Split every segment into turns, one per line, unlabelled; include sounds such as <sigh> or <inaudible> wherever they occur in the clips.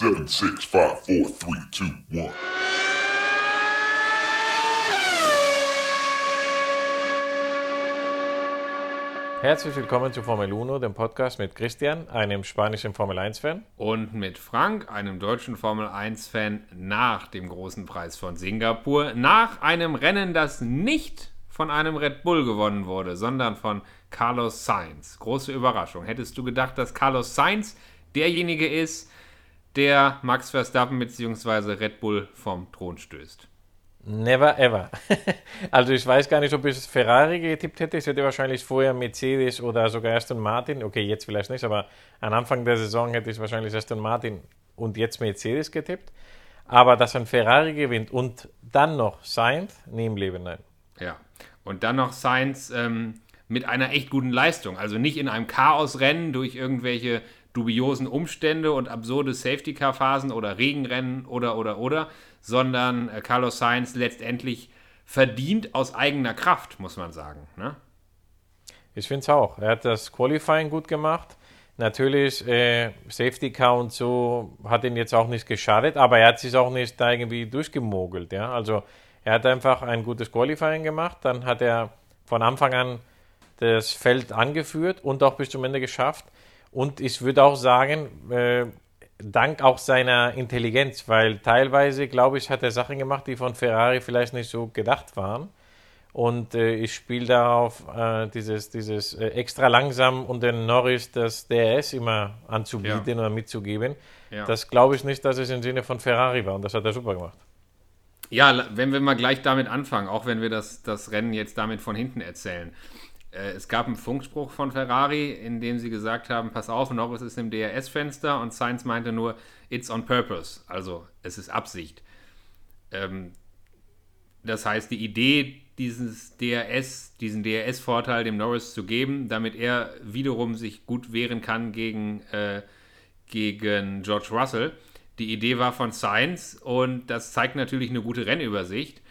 Seven, six, five, four, three, two, one.
Herzlich willkommen zu Formel 1, dem Podcast mit Christian, einem spanischen Formel 1-Fan.
Und mit Frank, einem deutschen Formel 1-Fan, nach dem großen Preis von Singapur. Nach einem Rennen, das nicht von einem Red Bull gewonnen wurde, sondern von Carlos Sainz. Große Überraschung. Hättest du gedacht, dass Carlos Sainz derjenige ist, der Max Verstappen bzw. Red Bull vom Thron stößt?
Never ever. <laughs> also ich weiß gar nicht, ob ich Ferrari getippt hätte. Ich hätte wahrscheinlich vorher Mercedes oder sogar Aston Martin. Okay, jetzt vielleicht nicht, aber am Anfang der Saison hätte ich wahrscheinlich Aston Martin und jetzt Mercedes getippt. Aber dass ein Ferrari gewinnt und dann noch Sainz, nie im Leben, nein.
Ja, und dann noch Sainz ähm, mit einer echt guten Leistung. Also nicht in einem Chaosrennen durch irgendwelche dubiosen Umstände und absurde Safety-Car-Phasen oder Regenrennen oder, oder, oder, sondern äh, Carlos Sainz letztendlich verdient aus eigener Kraft, muss man sagen. Ne?
Ich finde es auch. Er hat das Qualifying gut gemacht. Natürlich, äh, Safety Car und so hat ihn jetzt auch nicht geschadet, aber er hat sich auch nicht da irgendwie durchgemogelt. Ja? Also er hat einfach ein gutes Qualifying gemacht, dann hat er von Anfang an das Feld angeführt und auch bis zum Ende geschafft. Und ich würde auch sagen, äh, dank auch seiner Intelligenz, weil teilweise, glaube ich, hat er Sachen gemacht, die von Ferrari vielleicht nicht so gedacht waren. Und äh, ich spiele darauf, äh, dieses, dieses äh, extra langsam und den Norris das DRS immer anzubieten ja. oder mitzugeben. Ja. Das glaube ich nicht, dass es im Sinne von Ferrari war und das hat er super gemacht.
Ja, wenn wir mal gleich damit anfangen, auch wenn wir das, das Rennen jetzt damit von hinten erzählen. Äh, es gab einen Funkspruch von Ferrari, in dem sie gesagt haben: Pass auf, Norris ist im DRS-Fenster und Sainz meinte nur: It's on purpose, also es ist Absicht. Ähm, das heißt, die Idee, dieses DRS, diesen DRS-Vorteil dem Norris zu geben, damit er wiederum sich gut wehren kann gegen, äh, gegen George Russell. Die Idee war von Sainz und das zeigt natürlich eine gute Rennübersicht.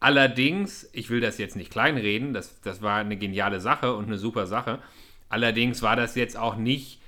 Allerdings, ich will das jetzt nicht kleinreden, das, das war eine geniale Sache und eine super Sache. Allerdings war das jetzt auch nicht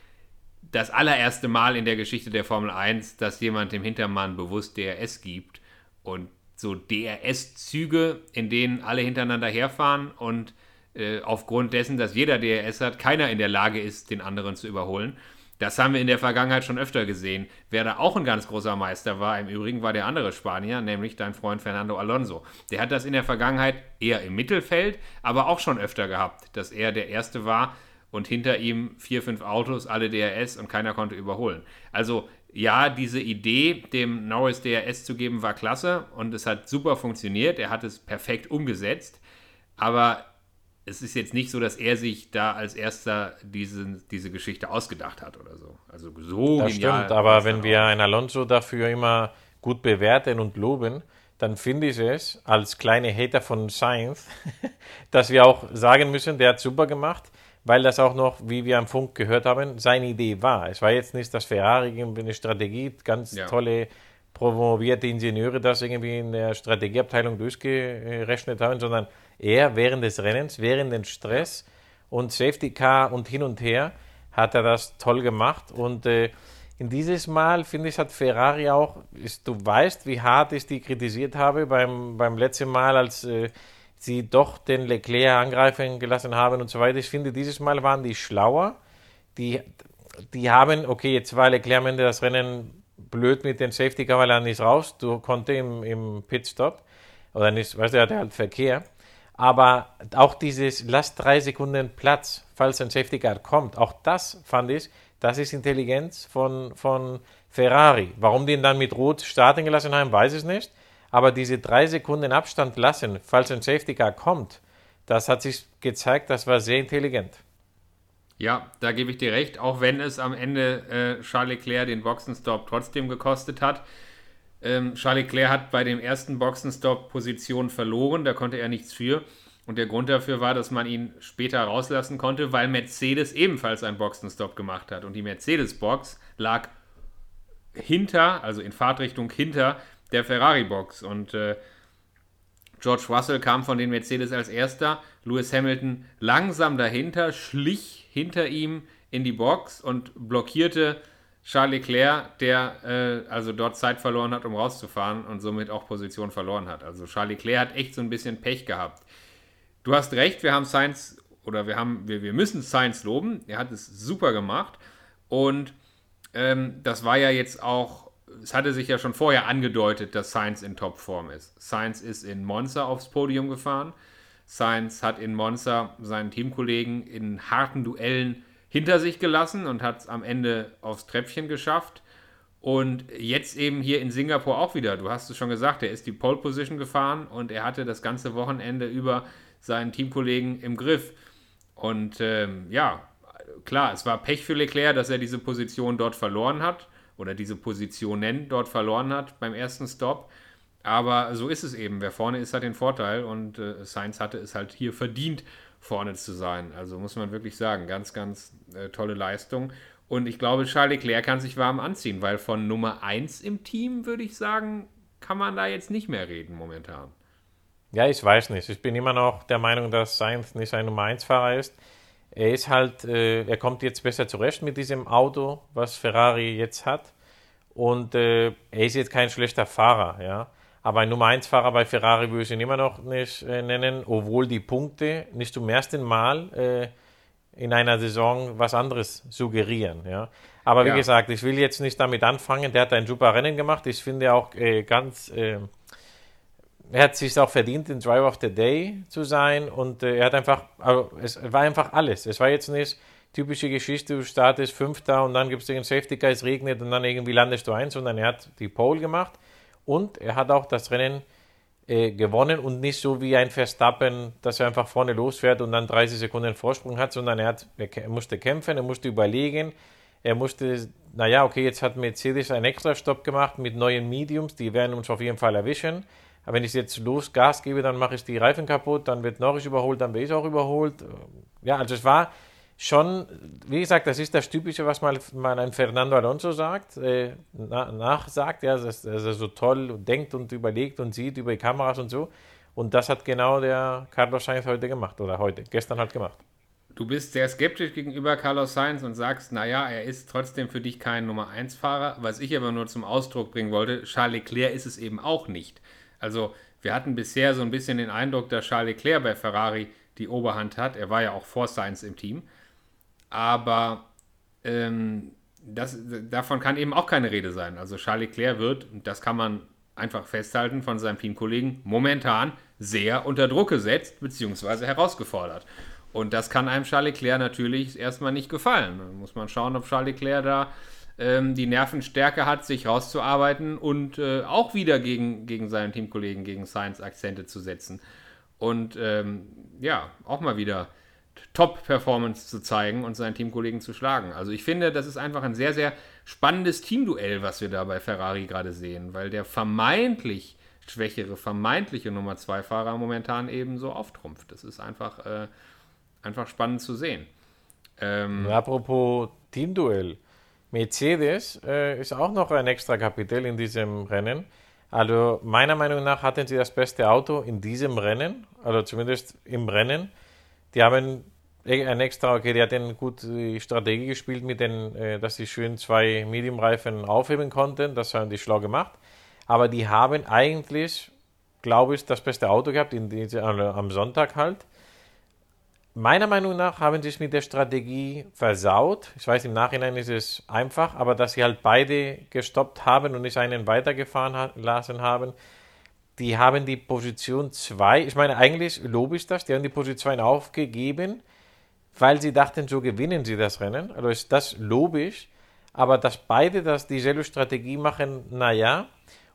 das allererste Mal in der Geschichte der Formel 1, dass jemand dem Hintermann bewusst DRS gibt und so DRS-Züge, in denen alle hintereinander herfahren und äh, aufgrund dessen, dass jeder DRS hat, keiner in der Lage ist, den anderen zu überholen. Das haben wir in der Vergangenheit schon öfter gesehen. Wer da auch ein ganz großer Meister war, im Übrigen war der andere Spanier, nämlich dein Freund Fernando Alonso. Der hat das in der Vergangenheit eher im Mittelfeld, aber auch schon öfter gehabt, dass er der Erste war und hinter ihm vier, fünf Autos, alle DRS und keiner konnte überholen. Also ja, diese Idee, dem Norris DRS zu geben, war klasse und es hat super funktioniert. Er hat es perfekt umgesetzt. Aber es ist jetzt nicht so, dass er sich da als erster diese, diese Geschichte ausgedacht hat oder so. Also so
Das genial stimmt, aber wenn wir einen Alonso dafür immer gut bewerten und loben, dann finde ich es als kleine Hater von Science, <laughs> dass wir auch sagen müssen, der hat super gemacht, weil das auch noch, wie wir am Funk gehört haben, seine Idee war. Es war jetzt nicht, dass Ferrari irgendwie eine Strategie, ganz ja. tolle promovierte Ingenieure das irgendwie in der Strategieabteilung durchgerechnet haben, sondern er während des Rennens, während dem Stress und Safety Car und hin und her hat er das toll gemacht und äh, in dieses Mal, finde ich, hat Ferrari auch, ist, du weißt, wie hart ich die kritisiert habe beim, beim letzten Mal, als äh, sie doch den Leclerc angreifen gelassen haben und so weiter. Ich finde, dieses Mal waren die schlauer. Die, die haben, okay, jetzt war Leclerc am Ende das Rennen blöd mit den Safety Car, weil er nicht raus, du konnte im, im Pitstop oder nicht, weißt du, er hatte halt Verkehr. Aber auch dieses, lass drei Sekunden Platz, falls ein Safety Car kommt, auch das fand ich, das ist Intelligenz von, von Ferrari. Warum die ihn dann mit Rot starten gelassen haben, weiß ich nicht. Aber diese drei Sekunden Abstand lassen, falls ein Safety Car kommt, das hat sich gezeigt, das war sehr intelligent.
Ja, da gebe ich dir recht, auch wenn es am Ende äh, Charles Leclerc den Boxenstopp trotzdem gekostet hat. Ähm, Charles Leclerc hat bei dem ersten Boxenstopp Position verloren, da konnte er nichts für. Und der Grund dafür war, dass man ihn später rauslassen konnte, weil Mercedes ebenfalls einen Boxenstopp gemacht hat. Und die Mercedes-Box lag hinter, also in Fahrtrichtung hinter der Ferrari-Box. Und äh, George Russell kam von den Mercedes als erster, Lewis Hamilton langsam dahinter, schlich hinter ihm in die Box und blockierte Charles Leclerc, der äh, also dort Zeit verloren hat, um rauszufahren und somit auch Position verloren hat. Also Charles Leclerc hat echt so ein bisschen Pech gehabt. Du hast recht, wir haben Science oder wir haben, wir, wir müssen Science loben. Er hat es super gemacht. Und ähm, das war ja jetzt auch, es hatte sich ja schon vorher angedeutet, dass Science in Topform ist. Science ist in Monza aufs Podium gefahren. Science hat in Monza seinen Teamkollegen in harten Duellen hinter sich gelassen und hat es am Ende aufs Treppchen geschafft. Und jetzt eben hier in Singapur auch wieder. Du hast es schon gesagt, er ist die Pole Position gefahren und er hatte das ganze Wochenende über seinen Teamkollegen im Griff. Und ähm, ja, klar, es war Pech für Leclerc, dass er diese Position dort verloren hat oder diese Positionen dort verloren hat beim ersten Stop. Aber so ist es eben. Wer vorne ist, hat den Vorteil und äh, Sainz hatte es halt hier verdient, vorne zu sein. Also muss man wirklich sagen, ganz, ganz äh, tolle Leistung. Und ich glaube, Charles Leclerc kann sich warm anziehen, weil von Nummer 1 im Team, würde ich sagen, kann man da jetzt nicht mehr reden momentan.
Ja, ich weiß nicht. Ich bin immer noch der Meinung, dass Sainz nicht ein Nummer 1-Fahrer ist. Er ist halt, äh, er kommt jetzt besser zurecht mit diesem Auto, was Ferrari jetzt hat. Und äh, er ist jetzt kein schlechter Fahrer, ja. Aber ein Nummer 1-Fahrer bei Ferrari würde ich ihn immer noch nicht äh, nennen, obwohl die Punkte nicht zum ersten Mal äh, in einer Saison was anderes suggerieren, ja. Aber wie ja. gesagt, ich will jetzt nicht damit anfangen. Der hat ein super Rennen gemacht. Ich finde auch äh, ganz äh, er hat sich auch verdient, den Driver of the Day zu sein und äh, er hat einfach, also es war einfach alles. Es war jetzt nicht typische Geschichte, du startest Fünfter und dann gibt es den Safety Car, es regnet und dann irgendwie landest du ein, sondern er hat die Pole gemacht und er hat auch das Rennen äh, gewonnen und nicht so wie ein Verstappen, dass er einfach vorne losfährt und dann 30 Sekunden Vorsprung hat, sondern er, hat, er musste kämpfen, er musste überlegen, er musste, naja, okay, jetzt hat Mercedes einen extra Stopp gemacht mit neuen Mediums, die werden uns auf jeden Fall erwischen. Aber wenn ich jetzt los Gas gebe, dann mache ich die Reifen kaputt, dann wird Norris überholt, dann bin ich auch überholt. Ja, also es war schon, wie gesagt, das ist das Typische, was mal, mal ein Fernando Alonso sagt, äh, na, nachsagt, ja, dass, dass, er so toll denkt und überlegt und sieht über die Kameras und so. Und das hat genau der Carlos Sainz heute gemacht oder heute, gestern hat gemacht.
Du bist sehr skeptisch gegenüber Carlos Sainz und sagst, naja, er ist trotzdem für dich kein Nummer 1-Fahrer. Was ich aber nur zum Ausdruck bringen wollte, Charles Leclerc ist es eben auch nicht. Also wir hatten bisher so ein bisschen den Eindruck, dass Charles Leclerc bei Ferrari die Oberhand hat. Er war ja auch vor Sainz im Team. Aber ähm, das, davon kann eben auch keine Rede sein. Also Charles Leclerc wird, das kann man einfach festhalten von seinem Teamkollegen, momentan sehr unter Druck gesetzt bzw. herausgefordert. Und das kann einem Charles Leclerc natürlich erstmal nicht gefallen. Da muss man schauen, ob Charles Leclerc da ähm, die Nervenstärke hat, sich rauszuarbeiten und äh, auch wieder gegen, gegen seinen Teamkollegen, gegen Science Akzente zu setzen. Und ähm, ja, auch mal wieder Top-Performance zu zeigen und seinen Teamkollegen zu schlagen. Also ich finde, das ist einfach ein sehr, sehr spannendes Teamduell, was wir da bei Ferrari gerade sehen, weil der vermeintlich schwächere, vermeintliche Nummer 2 Fahrer momentan eben so auftrumpft. Das ist einfach, äh, einfach spannend zu sehen.
Ähm, apropos Teamduell. Mercedes äh, ist auch noch ein extra Kapitel in diesem Rennen. Also meiner Meinung nach hatten sie das beste Auto in diesem Rennen, also zumindest im Rennen. Die haben ein extra, okay, die hatten gut die Strategie gespielt mit den, äh, dass sie schön zwei Medium-Reifen aufheben konnten. Das haben die schlau gemacht. Aber die haben eigentlich, glaube ich, das beste Auto gehabt in diese, also am Sonntag halt. Meiner Meinung nach haben sie es mit der Strategie versaut. Ich weiß, im Nachhinein ist es einfach, aber dass sie halt beide gestoppt haben und nicht einen weitergefahren lassen haben, die haben die Position 2, ich meine, eigentlich lobe ich das, die haben die Position aufgegeben, weil sie dachten, so gewinnen sie das Rennen. Also ist das lobe ich, aber dass beide das dieselbe Strategie machen, naja,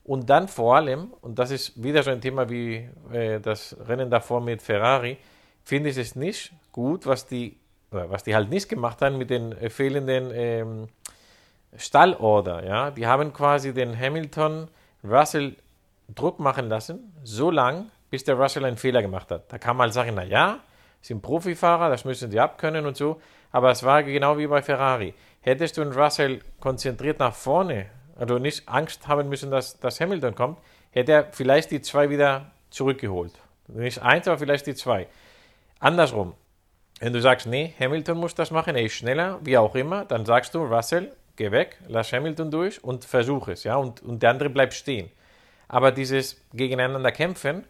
und dann vor allem, und das ist wieder so ein Thema wie äh, das Rennen davor mit Ferrari, finde ich es nicht gut, was die, was die halt nicht gemacht haben mit den äh, fehlenden ähm, Stallorder. Ja? Die haben quasi den Hamilton Russell Druck machen lassen, so lang, bis der Russell einen Fehler gemacht hat. Da kann man halt sagen, na ja, sind Profifahrer, das müssen sie abkönnen und so, aber es war genau wie bei Ferrari. Hättest du einen Russell konzentriert nach vorne, also nicht Angst haben müssen, dass, dass Hamilton kommt, hätte er vielleicht die zwei wieder zurückgeholt. Nicht eins, aber vielleicht die zwei. Andersrum, wenn du sagst, nee, Hamilton muss das machen, er ist schneller, wie auch immer, dann sagst du, Russell, geh weg, lass Hamilton durch und versuch es, ja, und, und der andere bleibt stehen. Aber dieses gegeneinander kämpfen,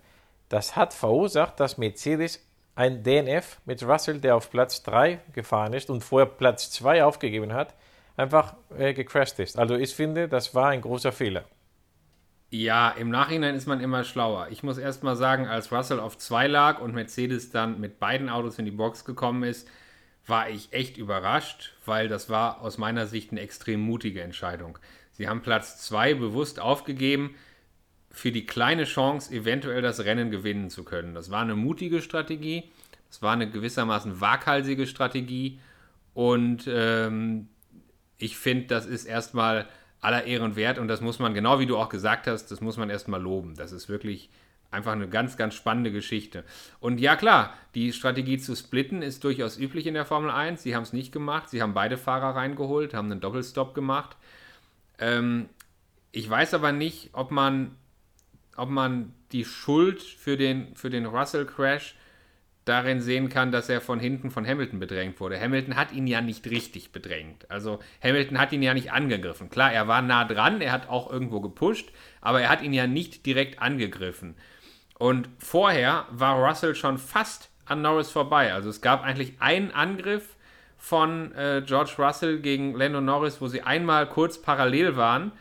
das hat verursacht, dass Mercedes ein DNF mit Russell, der auf Platz 3 gefahren ist und vorher Platz 2 aufgegeben hat, einfach äh, gecrashed ist. Also ich finde, das war ein großer Fehler.
Ja, im Nachhinein ist man immer schlauer. Ich muss erst mal sagen, als Russell auf 2 lag und Mercedes dann mit beiden Autos in die Box gekommen ist, war ich echt überrascht, weil das war aus meiner Sicht eine extrem mutige Entscheidung. Sie haben Platz 2 bewusst aufgegeben für die kleine Chance, eventuell das Rennen gewinnen zu können. Das war eine mutige Strategie, das war eine gewissermaßen waghalsige Strategie und ähm, ich finde, das ist erstmal aller Ehren wert und das muss man, genau wie du auch gesagt hast, das muss man erstmal loben. Das ist wirklich einfach eine ganz, ganz spannende Geschichte. Und ja, klar, die Strategie zu splitten ist durchaus üblich in der Formel 1. Sie haben es nicht gemacht. Sie haben beide Fahrer reingeholt, haben einen Doppelstop gemacht. Ähm, ich weiß aber nicht, ob man, ob man die Schuld für den, für den Russell-Crash darin sehen kann, dass er von hinten von Hamilton bedrängt wurde. Hamilton hat ihn ja nicht richtig bedrängt. Also Hamilton hat ihn ja nicht angegriffen. Klar, er war nah dran, er hat auch irgendwo gepusht, aber er hat ihn ja nicht direkt angegriffen. Und vorher war Russell schon fast an Norris vorbei. Also es gab eigentlich einen Angriff von äh, George Russell gegen Lando Norris, wo sie einmal kurz parallel waren,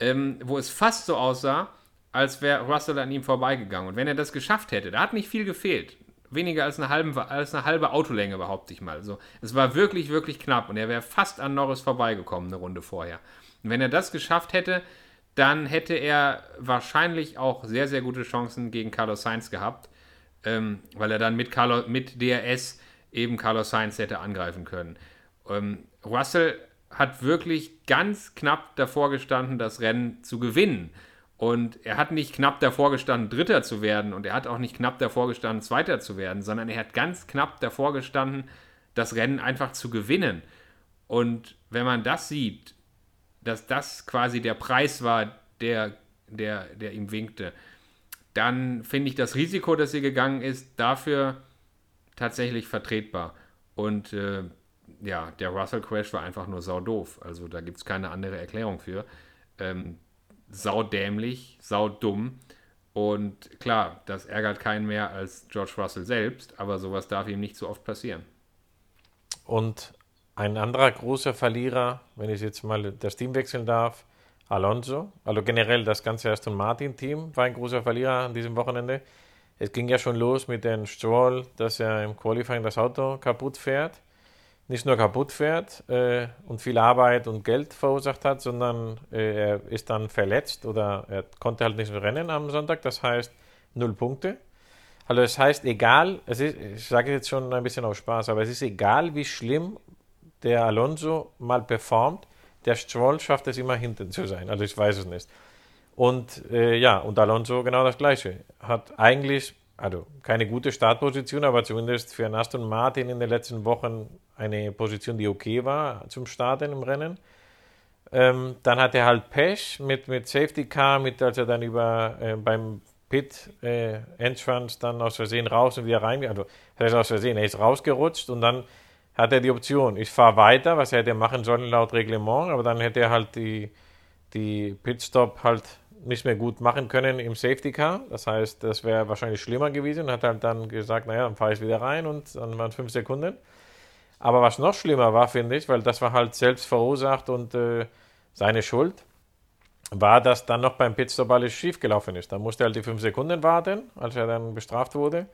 ähm, wo es fast so aussah, als wäre Russell an ihm vorbeigegangen. Und wenn er das geschafft hätte, da hat nicht viel gefehlt weniger als eine, halbe, als eine halbe Autolänge, behaupte ich mal. Also, es war wirklich, wirklich knapp und er wäre fast an Norris vorbeigekommen, eine Runde vorher. Und wenn er das geschafft hätte, dann hätte er wahrscheinlich auch sehr, sehr gute Chancen gegen Carlos Sainz gehabt, ähm, weil er dann mit, Carlos, mit DRS eben Carlos Sainz hätte angreifen können. Ähm, Russell hat wirklich ganz knapp davor gestanden, das Rennen zu gewinnen. Und er hat nicht knapp davor gestanden, Dritter zu werden und er hat auch nicht knapp davor gestanden, Zweiter zu werden, sondern er hat ganz knapp davor gestanden, das Rennen einfach zu gewinnen. Und wenn man das sieht, dass das quasi der Preis war, der, der, der ihm winkte, dann finde ich das Risiko, das hier gegangen ist, dafür tatsächlich vertretbar. Und äh, ja, der Russell Crash war einfach nur saudoof. Also da gibt es keine andere Erklärung für. Ähm, saudämlich, saudumm. Und klar, das ärgert keinen mehr als George Russell selbst, aber sowas darf ihm nicht so oft passieren.
Und ein anderer großer Verlierer, wenn ich jetzt mal das Team wechseln darf, Alonso. Also generell das ganze Aston Martin-Team war ein großer Verlierer an diesem Wochenende. Es ging ja schon los mit dem Stroll, dass er im Qualifying das Auto kaputt fährt nicht nur kaputt fährt äh, und viel Arbeit und Geld verursacht hat, sondern äh, er ist dann verletzt oder er konnte halt nicht rennen am Sonntag. Das heißt null Punkte. Also es heißt egal, es ist, ich sage jetzt schon ein bisschen aus Spaß, aber es ist egal, wie schlimm der Alonso mal performt, der Stroll schafft es immer hinten zu sein. Also ich weiß es nicht. Und äh, ja, und Alonso genau das Gleiche. Hat eigentlich also keine gute Startposition, aber zumindest für Aston Martin in den letzten Wochen eine Position, die okay war zum Starten im Rennen. Ähm, dann hat er halt Pech mit, mit Safety Car, mit, als er dann über äh, beim Pit äh, Entrance dann aus Versehen raus und wieder rein, also das heißt aus Versehen, er ist rausgerutscht und dann hat er die Option, ich fahre weiter, was er hätte machen sollen laut Reglement, aber dann hätte er halt die, die Pitstop halt nicht mehr gut machen können im Safety Car. Das heißt, das wäre wahrscheinlich schlimmer gewesen. Hat halt dann gesagt, naja, dann fahre ich wieder rein und dann waren fünf Sekunden. Aber was noch schlimmer war, finde ich, weil das war halt selbst verursacht und äh, seine Schuld, war, dass dann noch beim Pitstop alles schief gelaufen ist. Da musste er halt die fünf Sekunden warten, als er dann bestraft wurde.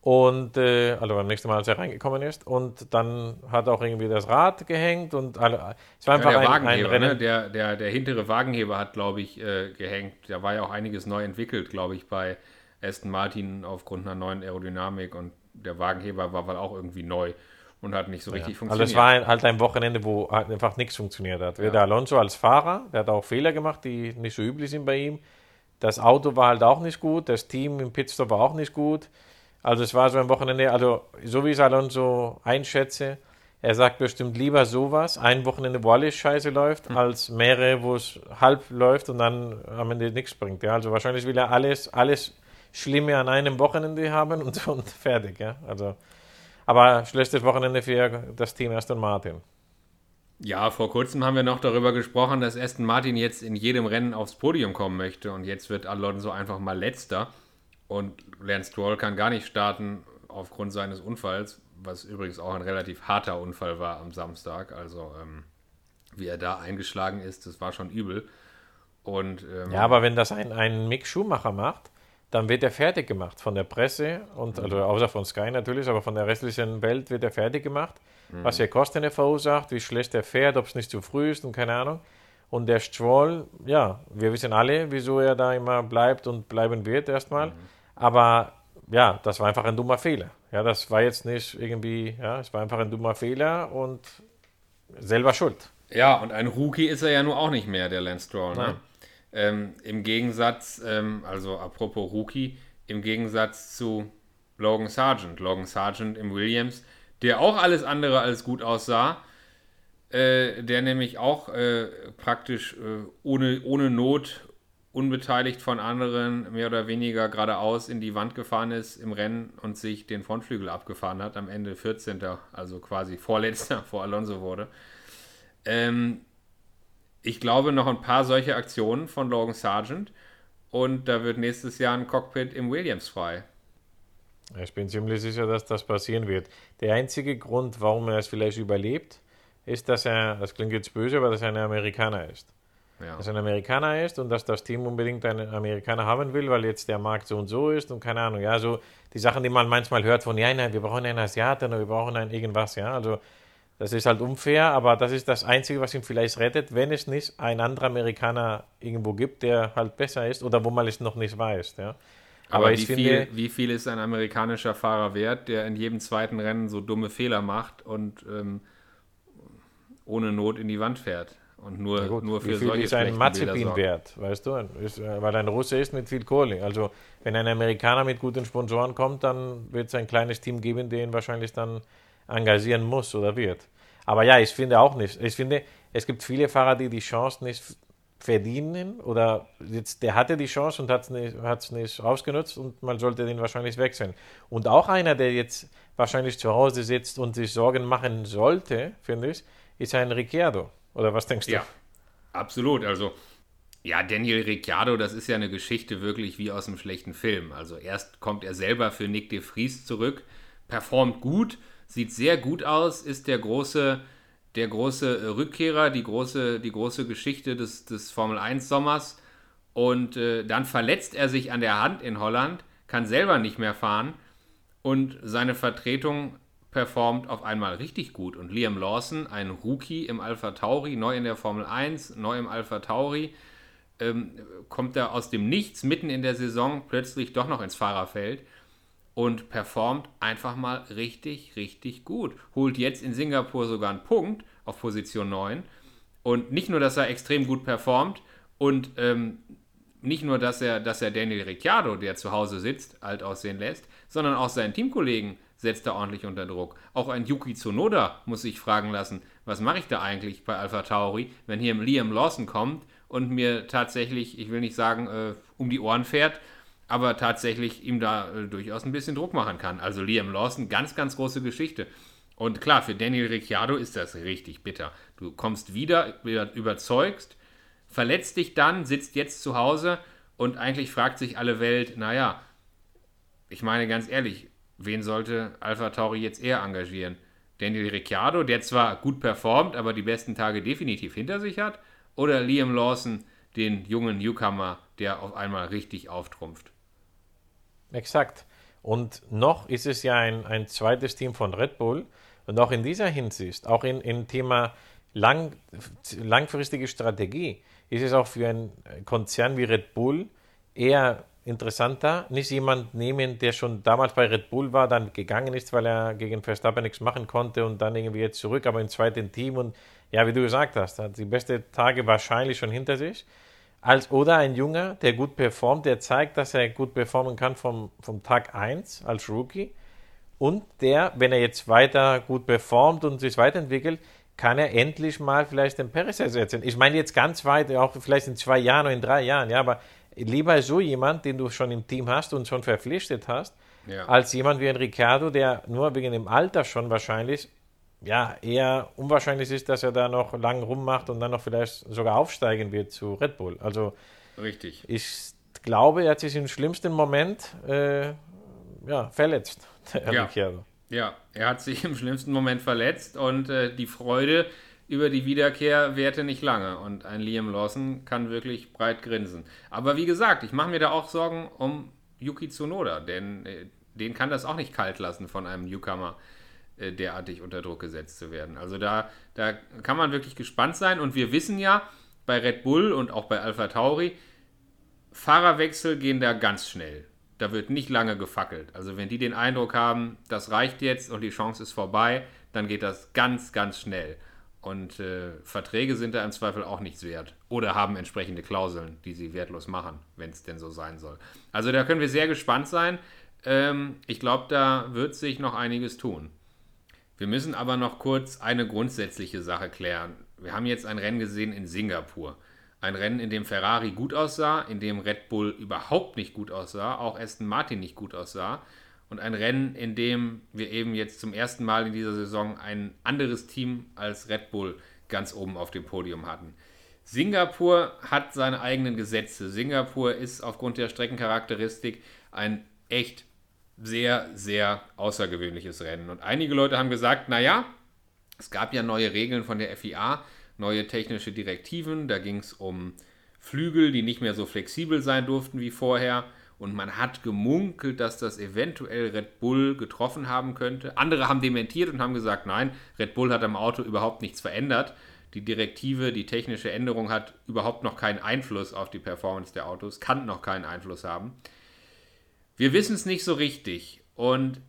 Und äh, also beim nächsten Mal, als er reingekommen ist. Und dann hat auch irgendwie das Rad gehängt und also,
es war einfach ja, der ein, ein Rennen. Ne? Der, der, der hintere Wagenheber hat, glaube ich, äh, gehängt. Da war ja auch einiges neu entwickelt, glaube ich, bei Aston Martin aufgrund einer neuen Aerodynamik. Und der Wagenheber war wohl auch irgendwie neu und hat nicht so richtig ja. funktioniert.
Also es war ein, halt ein Wochenende, wo halt einfach nichts funktioniert hat. Ja. Alonso als Fahrer, der hat auch Fehler gemacht, die nicht so üblich sind bei ihm. Das Auto war halt auch nicht gut, das Team im Pitstop war auch nicht gut. Also es war so ein Wochenende, also so wie ich es Alonso einschätze, er sagt bestimmt lieber sowas, ein Wochenende, wo alles scheiße läuft, hm. als mehrere, wo es halb läuft und dann am Ende nichts bringt. Ja? Also wahrscheinlich will er alles, alles Schlimme an einem Wochenende haben und, <laughs> und fertig. Ja? Also, aber schlechtes Wochenende für das Team Aston Martin.
Ja, vor kurzem haben wir noch darüber gesprochen, dass Aston Martin jetzt in jedem Rennen aufs Podium kommen möchte und jetzt wird Alonso einfach mal letzter und Lance Stroll kann gar nicht starten aufgrund seines Unfalls, was übrigens auch ein relativ harter Unfall war am Samstag. Also ähm, wie er da eingeschlagen ist, das war schon übel. Und, ähm,
ja, aber wenn das ein, ein Mick Schumacher macht, dann wird er fertig gemacht von der Presse und also außer von Sky natürlich, aber von der restlichen Welt wird er fertig gemacht, mhm. was er Kosten er verursacht, wie schlecht er fährt, ob es nicht zu früh ist und keine Ahnung. Und der Stroll, ja, wir wissen alle, wieso er da immer bleibt und bleiben wird erstmal. Mhm. Aber ja, das war einfach ein dummer Fehler. Ja, das war jetzt nicht irgendwie, ja, es war einfach ein dummer Fehler und selber schuld.
Ja, und ein Rookie ist er ja nur auch nicht mehr, der Lance Stroll. Ne? Ähm, Im Gegensatz, ähm, also apropos Rookie, im Gegensatz zu Logan Sargent. Logan Sargent im Williams, der auch alles andere als gut aussah. Äh, der nämlich auch äh, praktisch äh, ohne, ohne Not unbeteiligt von anderen mehr oder weniger geradeaus in die Wand gefahren ist im Rennen und sich den Frontflügel abgefahren hat, am Ende 14. also quasi vorletzter <laughs> vor Alonso wurde. Ähm, ich glaube, noch ein paar solche Aktionen von Logan Sargent und da wird nächstes Jahr ein Cockpit im Williams frei.
Ich bin ziemlich sicher, dass das passieren wird. Der einzige Grund, warum er es vielleicht überlebt, ist, dass er, das klingt jetzt böse, aber dass er ein Amerikaner ist. Ja. Dass er ein Amerikaner ist und dass das Team unbedingt einen Amerikaner haben will, weil jetzt der Markt so und so ist und keine Ahnung. Ja, so die Sachen, die man manchmal hört von, ja, nein, wir brauchen einen Asiaten oder wir brauchen ein irgendwas, ja. Also das ist halt unfair, aber das ist das Einzige, was ihn vielleicht rettet, wenn es nicht ein anderer Amerikaner irgendwo gibt, der halt besser ist oder wo man es noch nicht weiß, ja.
Aber, aber wie, finde, viel, wie viel ist ein amerikanischer Fahrer wert, der in jedem zweiten Rennen so dumme Fehler macht und ähm, ohne Not in die Wand fährt? Und nur, ja gut, nur für wie viel solche
ist ein Mazepin wert, weißt du? Ist, äh, weil ein Russe ist mit viel Kohle. Also wenn ein Amerikaner mit guten Sponsoren kommt, dann wird es ein kleines Team geben, den wahrscheinlich dann engagieren muss oder wird. Aber ja, ich finde auch nicht. Ich finde, es gibt viele Fahrer, die die Chance nicht verdienen oder jetzt der hatte die Chance und hat es nicht, nicht ausgenutzt und man sollte den wahrscheinlich wechseln. Und auch einer, der jetzt wahrscheinlich zu Hause sitzt und sich Sorgen machen sollte, finde ich, ist ein Ricciardo. Oder was denkst du?
Ja, absolut. Also, ja, Daniel Ricciardo, das ist ja eine Geschichte wirklich wie aus einem schlechten Film. Also, erst kommt er selber für Nick de Vries zurück, performt gut, sieht sehr gut aus, ist der große, der große Rückkehrer, die große, die große Geschichte des, des Formel 1 Sommers. Und äh, dann verletzt er sich an der Hand in Holland, kann selber nicht mehr fahren und seine Vertretung performt auf einmal richtig gut. Und Liam Lawson, ein Rookie im Alpha Tauri, neu in der Formel 1, neu im Alpha Tauri, ähm, kommt er aus dem Nichts mitten in der Saison plötzlich doch noch ins Fahrerfeld und performt einfach mal richtig, richtig gut. Holt jetzt in Singapur sogar einen Punkt auf Position 9. Und nicht nur, dass er extrem gut performt und ähm, nicht nur, dass er, dass er Daniel Ricciardo, der zu Hause sitzt, alt aussehen lässt, sondern auch seinen Teamkollegen setzt er ordentlich unter Druck. Auch ein Yuki Tsunoda muss sich fragen lassen, was mache ich da eigentlich bei Alpha Tauri, wenn hier Liam Lawson kommt und mir tatsächlich, ich will nicht sagen, äh, um die Ohren fährt, aber tatsächlich ihm da äh, durchaus ein bisschen Druck machen kann. Also Liam Lawson, ganz, ganz große Geschichte. Und klar, für Daniel Ricciardo ist das richtig bitter. Du kommst wieder, überzeugst, verletzt dich dann, sitzt jetzt zu Hause und eigentlich fragt sich alle Welt, naja, ich meine ganz ehrlich, wen sollte Alpha Tauri jetzt eher engagieren? Daniel Ricciardo, der zwar gut performt, aber die besten Tage definitiv hinter sich hat? Oder Liam Lawson, den jungen Newcomer, der auf einmal richtig auftrumpft?
Exakt. Und noch ist es ja ein, ein zweites Team von Red Bull. Und auch in dieser Hinsicht, auch in, im Thema lang, langfristige Strategie, ist es auch für einen Konzern wie Red Bull eher interessanter, nicht jemand nehmen, der schon damals bei Red Bull war, dann gegangen ist, weil er gegen Verstappen nichts machen konnte und dann irgendwie jetzt zurück, aber im zweiten Team und ja, wie du gesagt hast, hat die besten Tage wahrscheinlich schon hinter sich. Als, oder ein Junger, der gut performt, der zeigt, dass er gut performen kann vom, vom Tag 1 als Rookie. Und der, wenn er jetzt weiter gut performt und sich weiterentwickelt, kann er endlich mal vielleicht den Perez ersetzen. Ich meine jetzt ganz weit, auch vielleicht in zwei Jahren oder in drei Jahren, ja, aber lieber so jemand, den du schon im Team hast und schon verpflichtet hast, ja. als jemand wie ein Ricardo, der nur wegen dem Alter schon wahrscheinlich ja, eher unwahrscheinlich ist, dass er da noch lang rummacht und dann noch vielleicht sogar aufsteigen wird zu Red Bull. Also
Richtig.
ich glaube, er hat sich im schlimmsten Moment äh, ja, verletzt, <laughs> der
Ja.
Ricciardo.
Ja, er hat sich im schlimmsten Moment verletzt und äh, die Freude über die Wiederkehr währte nicht lange. Und ein Liam Lawson kann wirklich breit grinsen. Aber wie gesagt, ich mache mir da auch Sorgen um Yuki Tsunoda, denn äh, den kann das auch nicht kalt lassen, von einem Newcomer äh, derartig unter Druck gesetzt zu werden. Also da, da kann man wirklich gespannt sein. Und wir wissen ja, bei Red Bull und auch bei Alpha Tauri, Fahrerwechsel gehen da ganz schnell. Da wird nicht lange gefackelt. Also wenn die den Eindruck haben, das reicht jetzt und die Chance ist vorbei, dann geht das ganz, ganz schnell. Und äh, Verträge sind da im Zweifel auch nichts wert. Oder haben entsprechende Klauseln, die sie wertlos machen, wenn es denn so sein soll. Also da können wir sehr gespannt sein. Ähm, ich glaube, da wird sich noch einiges tun. Wir müssen aber noch kurz eine grundsätzliche Sache klären. Wir haben jetzt ein Rennen gesehen in Singapur. Ein Rennen, in dem Ferrari gut aussah, in dem Red Bull überhaupt nicht gut aussah, auch Aston Martin nicht gut aussah. Und ein Rennen, in dem wir eben jetzt zum ersten Mal in dieser Saison ein anderes Team als Red Bull ganz oben auf dem Podium hatten. Singapur hat seine eigenen Gesetze. Singapur ist aufgrund der Streckencharakteristik ein echt sehr, sehr außergewöhnliches Rennen. Und einige Leute haben gesagt, naja, es gab ja neue Regeln von der FIA, neue technische Direktiven. Da ging es um Flügel, die nicht mehr so flexibel sein durften wie vorher. Und man hat gemunkelt, dass das eventuell Red Bull getroffen haben könnte. Andere haben dementiert und haben gesagt, nein, Red Bull hat am Auto überhaupt nichts verändert. Die Direktive, die technische Änderung hat überhaupt noch keinen Einfluss auf die Performance der Autos, kann noch keinen Einfluss haben. Wir wissen es nicht so richtig und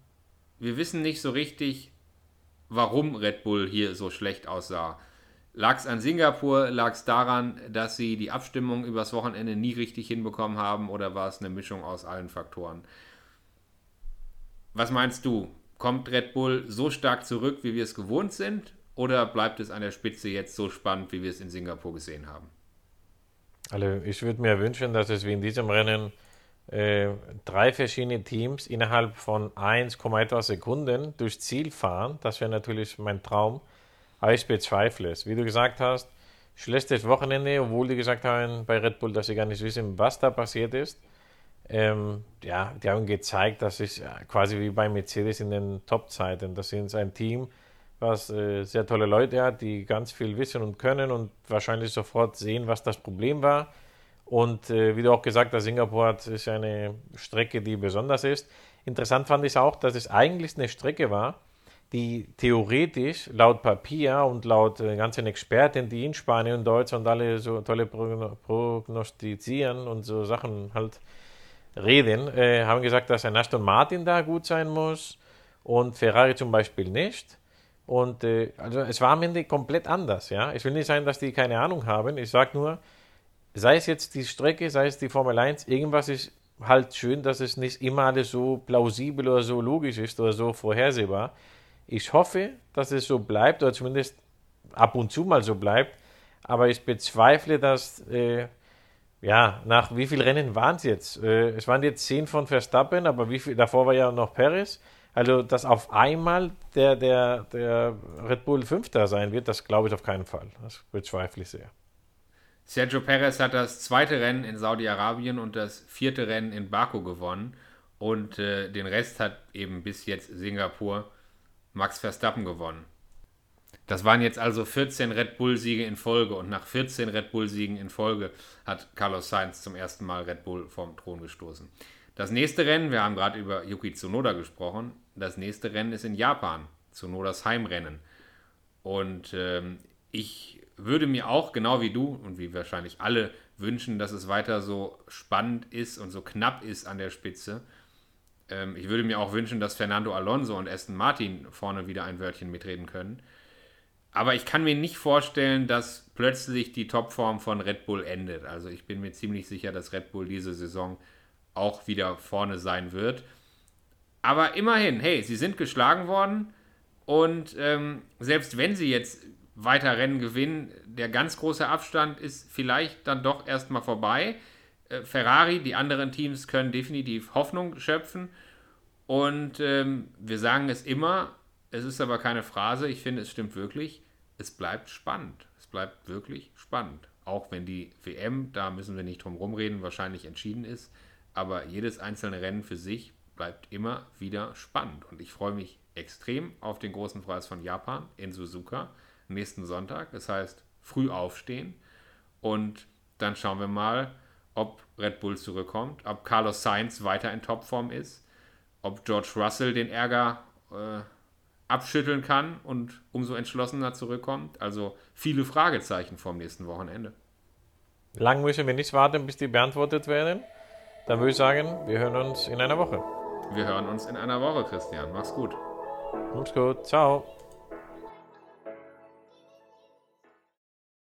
wir wissen nicht so richtig, warum Red Bull hier so schlecht aussah. Lag es an Singapur? Lag es daran, dass sie die Abstimmung übers Wochenende nie richtig hinbekommen haben? Oder war es eine Mischung aus allen Faktoren? Was meinst du? Kommt Red Bull so stark zurück, wie wir es gewohnt sind? Oder bleibt es an der Spitze jetzt so spannend, wie wir es in Singapur gesehen haben?
Also ich würde mir wünschen, dass es wie in diesem Rennen äh, drei verschiedene Teams innerhalb von 1, etwas Sekunden durchs Ziel fahren. Das wäre natürlich mein Traum. Aber ich bezweifle es. Wie du gesagt hast, schlechtes Wochenende, obwohl die gesagt haben bei Red Bull, dass sie gar nicht wissen, was da passiert ist. Ähm, ja, die haben gezeigt, dass es ja, quasi wie bei Mercedes in den Top-Zeiten, das sind ein Team, was äh, sehr tolle Leute hat, die ganz viel wissen und können und wahrscheinlich sofort sehen, was das Problem war. Und äh, wie du auch gesagt hast, Singapur hat, ist eine Strecke, die besonders ist. Interessant fand ich auch, dass es eigentlich eine Strecke war, die theoretisch laut Papier und laut äh, ganzen Experten, die in Spanien und Deutschland alle so tolle Progno prognostizieren und so Sachen halt reden, äh, haben gesagt, dass ein Aston Martin da gut sein muss und Ferrari zum Beispiel nicht. Und äh, also es war am Ende komplett anders, ja. Ich will nicht sagen, dass die keine Ahnung haben. Ich sage nur, sei es jetzt die Strecke, sei es die Formel 1, irgendwas ist halt schön, dass es nicht immer alles so plausibel oder so logisch ist oder so vorhersehbar. Ich hoffe, dass es so bleibt oder zumindest ab und zu mal so bleibt. Aber ich bezweifle, dass, äh, ja, nach wie vielen Rennen waren es jetzt? Äh, es waren jetzt zehn von Verstappen, aber wie viel, davor war ja noch Perez. Also, dass auf einmal der, der, der Red Bull Fünfter sein wird, das glaube ich auf keinen Fall. Das bezweifle ich sehr.
Sergio Perez hat das zweite Rennen in Saudi-Arabien und das vierte Rennen in Baku gewonnen. Und äh, den Rest hat eben bis jetzt Singapur Max Verstappen gewonnen. Das waren jetzt also 14 Red Bull-Siege in Folge und nach 14 Red Bull-Siegen in Folge hat Carlos Sainz zum ersten Mal Red Bull vom Thron gestoßen. Das nächste Rennen, wir haben gerade über Yuki Tsunoda gesprochen, das nächste Rennen ist in Japan, Tsunodas Heimrennen. Und ähm, ich würde mir auch, genau wie du und wie wahrscheinlich alle, wünschen, dass es weiter so spannend ist und so knapp ist an der Spitze. Ähm, ich würde mir auch wünschen, dass Fernando Alonso und Aston Martin vorne wieder ein Wörtchen mitreden können. Aber ich kann mir nicht vorstellen, dass plötzlich die Topform von Red Bull endet. Also ich bin mir ziemlich sicher, dass Red Bull diese Saison auch wieder vorne sein wird. Aber immerhin, hey, sie sind geschlagen worden und ähm, selbst wenn sie jetzt weiter Rennen gewinnen, der ganz große Abstand ist vielleicht dann doch erstmal vorbei. Äh, Ferrari, die anderen Teams können definitiv Hoffnung schöpfen und ähm, wir sagen es immer, es ist aber keine Phrase, ich finde, es stimmt wirklich. Es bleibt spannend. Es bleibt wirklich spannend. Auch wenn die WM, da müssen wir nicht drum rumreden, wahrscheinlich entschieden ist. Aber jedes einzelne Rennen für sich bleibt immer wieder spannend. Und ich freue mich extrem auf den großen Preis von Japan in Suzuka nächsten Sonntag. Das heißt, früh aufstehen und dann schauen wir mal, ob Red Bull zurückkommt, ob Carlos Sainz weiter in Topform ist, ob George Russell den Ärger äh, abschütteln kann und umso entschlossener zurückkommt. Also viele Fragezeichen vom nächsten Wochenende.
Lang müssen wir nicht warten, bis die beantwortet werden. Dann würde ich sagen, wir hören uns in einer Woche.
Wir hören uns in einer Woche, Christian. Mach's gut.
Macht's gut. Ciao.